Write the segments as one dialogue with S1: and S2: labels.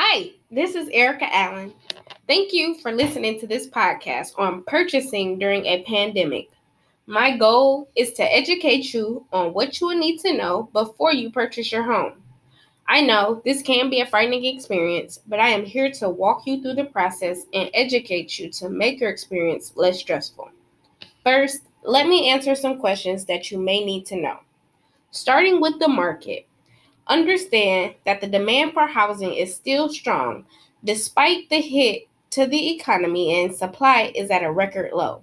S1: Hi, this is Erica Allen. Thank you for listening to this podcast on purchasing during a pandemic. My goal is to educate you on what you will need to know before you purchase your home. I know this can be a frightening experience, but I am here to walk you through the process and educate you to make your experience less stressful. First, let me answer some questions that you may need to know. Starting with the market. Understand that the demand for housing is still strong despite the hit to the economy and supply is at a record low.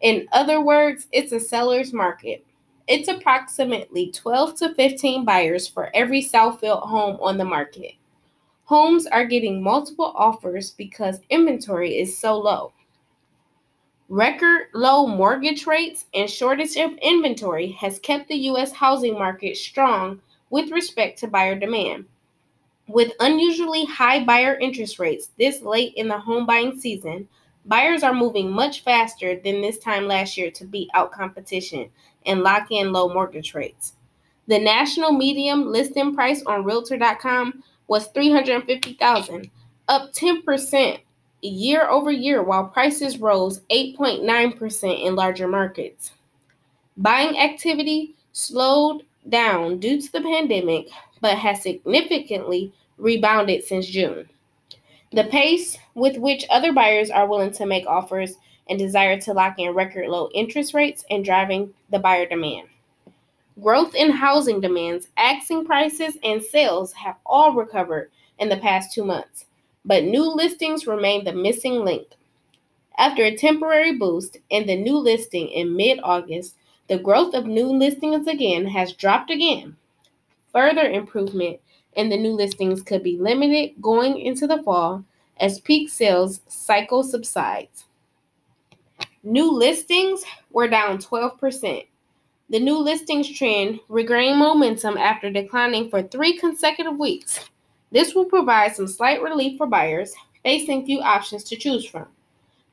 S1: In other words, it's a seller's market. It's approximately 12 to 15 buyers for every built home on the market. Homes are getting multiple offers because inventory is so low. Record low mortgage rates and shortage of inventory has kept the U.S. housing market strong with respect to buyer demand. With unusually high buyer interest rates this late in the home buying season, buyers are moving much faster than this time last year to beat out competition and lock in low mortgage rates. The national median listing price on realtor.com was 350,000, up 10% year over year while prices rose 8.9% in larger markets. Buying activity slowed down due to the pandemic, but has significantly rebounded since June. The pace with which other buyers are willing to make offers and desire to lock in record low interest rates and driving the buyer demand. Growth in housing demands, asking prices, and sales have all recovered in the past two months, but new listings remain the missing link. After a temporary boost in the new listing in mid August, the growth of new listings again has dropped again. Further improvement in the new listings could be limited going into the fall as peak sales cycle subsides. New listings were down 12%. The new listings trend regained momentum after declining for three consecutive weeks. This will provide some slight relief for buyers facing few options to choose from.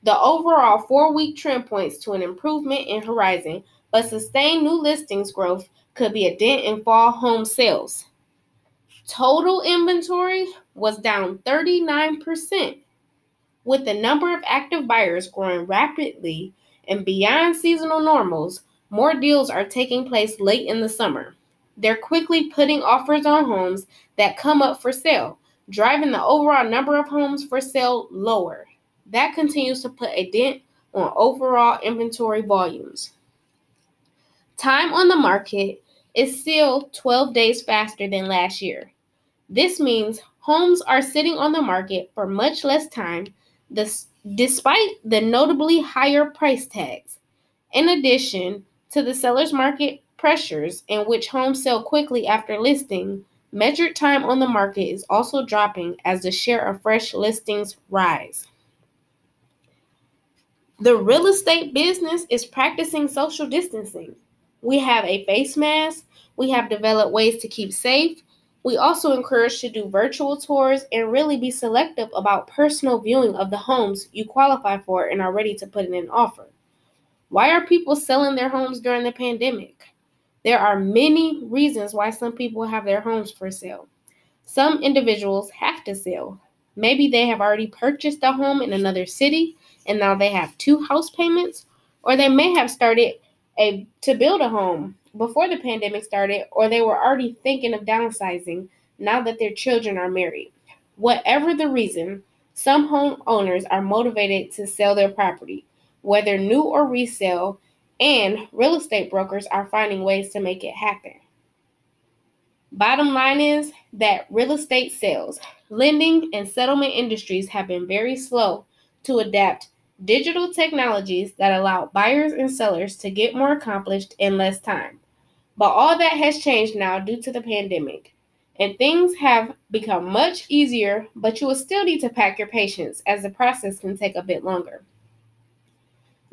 S1: The overall four week trend points to an improvement in horizon but sustained new listings growth could be a dent in fall home sales. Total inventory was down 39%, with the number of active buyers growing rapidly and beyond seasonal normals. More deals are taking place late in the summer. They're quickly putting offers on homes that come up for sale, driving the overall number of homes for sale lower. That continues to put a dent on overall inventory volumes. Time on the market is still 12 days faster than last year. This means homes are sitting on the market for much less time despite the notably higher price tags. In addition to the seller's market pressures in which homes sell quickly after listing, measured time on the market is also dropping as the share of fresh listings rise. The real estate business is practicing social distancing. We have a face mask. We have developed ways to keep safe. We also encourage to do virtual tours and really be selective about personal viewing of the homes you qualify for and are ready to put in an offer. Why are people selling their homes during the pandemic? There are many reasons why some people have their homes for sale. Some individuals have to sell. Maybe they have already purchased a home in another city and now they have two house payments, or they may have started a to build a home before the pandemic started or they were already thinking of downsizing now that their children are married. Whatever the reason, some homeowners are motivated to sell their property, whether new or resale, and real estate brokers are finding ways to make it happen. Bottom line is that real estate sales, lending, and settlement industries have been very slow to adapt digital technologies that allow buyers and sellers to get more accomplished in less time. But all that has changed now due to the pandemic, and things have become much easier, but you will still need to pack your patience as the process can take a bit longer.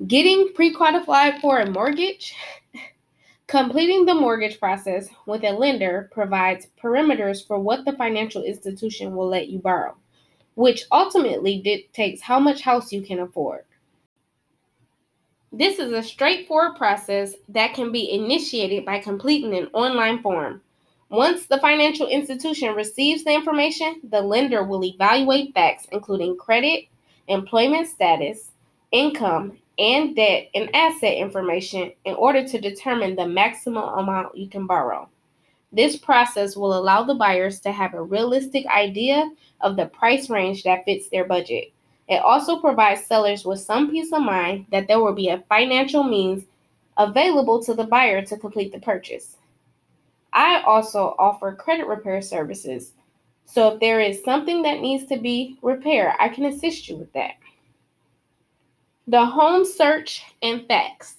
S1: Getting pre qualified for a mortgage. Completing the mortgage process with a lender provides parameters for what the financial institution will let you borrow which ultimately dictates how much house you can afford. This is a straightforward process that can be initiated by completing an online form. Once the financial institution receives the information, the lender will evaluate facts including credit, employment status, income, and debt and asset information in order to determine the maximum amount you can borrow. This process will allow the buyers to have a realistic idea of the price range that fits their budget. It also provides sellers with some peace of mind that there will be a financial means available to the buyer to complete the purchase. I also offer credit repair services. So if there is something that needs to be repaired, I can assist you with that. The home search and facts.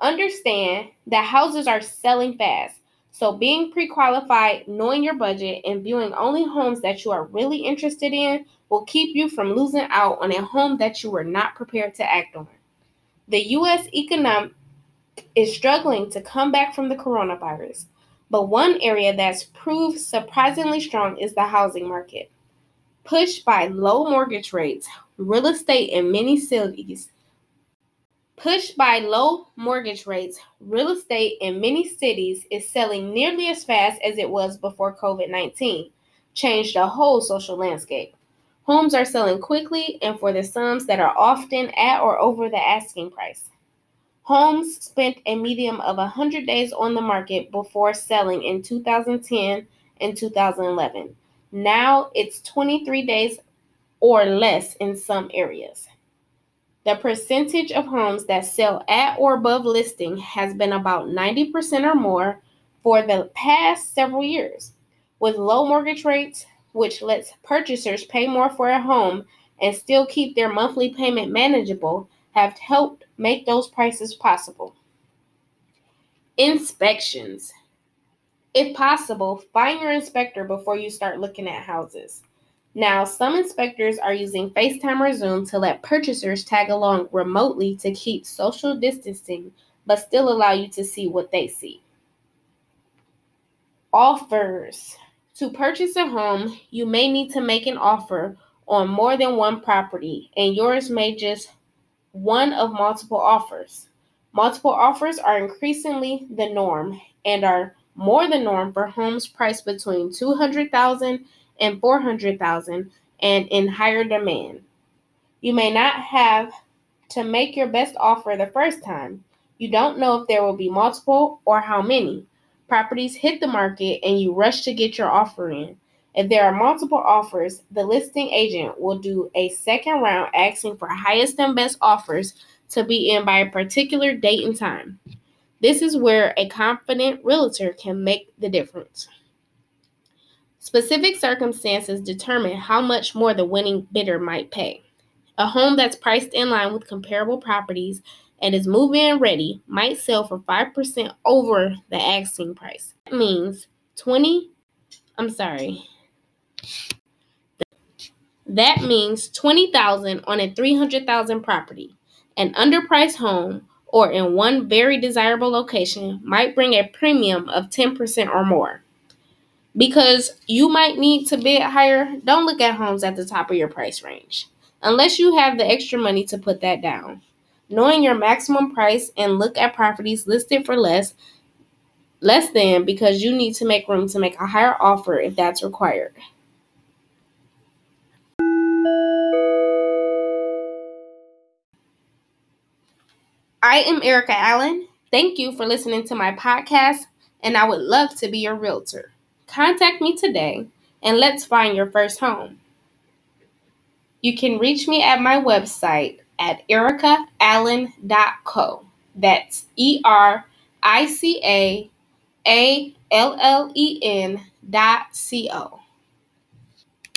S1: Understand that houses are selling fast. So, being pre qualified, knowing your budget, and viewing only homes that you are really interested in will keep you from losing out on a home that you were not prepared to act on. The U.S. economy is struggling to come back from the coronavirus, but one area that's proved surprisingly strong is the housing market. Pushed by low mortgage rates, real estate in many cities Pushed by low mortgage rates, real estate in many cities is selling nearly as fast as it was before COVID 19 changed the whole social landscape. Homes are selling quickly and for the sums that are often at or over the asking price. Homes spent a median of 100 days on the market before selling in 2010 and 2011. Now it's 23 days or less in some areas. The percentage of homes that sell at or above listing has been about 90% or more for the past several years. With low mortgage rates, which lets purchasers pay more for a home and still keep their monthly payment manageable, have helped make those prices possible. Inspections. If possible, find your inspector before you start looking at houses. Now, some inspectors are using FaceTime or Zoom to let purchasers tag along remotely to keep social distancing, but still allow you to see what they see. Offers. To purchase a home, you may need to make an offer on more than one property, and yours may just one of multiple offers. Multiple offers are increasingly the norm and are more the norm for homes priced between 200,000 and 400,000 and in higher demand. You may not have to make your best offer the first time. You don't know if there will be multiple or how many. Properties hit the market and you rush to get your offer in. If there are multiple offers, the listing agent will do a second round asking for highest and best offers to be in by a particular date and time. This is where a confident realtor can make the difference. Specific circumstances determine how much more the winning bidder might pay. A home that's priced in line with comparable properties and is move in ready might sell for 5% over the asking price. That means 20 I'm sorry. That means 20,000 on a 300,000 property. An underpriced home or in one very desirable location might bring a premium of 10% or more. Because you might need to bid higher, don't look at homes at the top of your price range unless you have the extra money to put that down. Knowing your maximum price and look at properties listed for less less than because you need to make room to make a higher offer if that's required. I am Erica Allen. Thank you for listening to my podcast, and I would love to be your realtor. Contact me today and let's find your first home. You can reach me at my website at ericaallen.co. That's E R I C A A L L E N dot C O.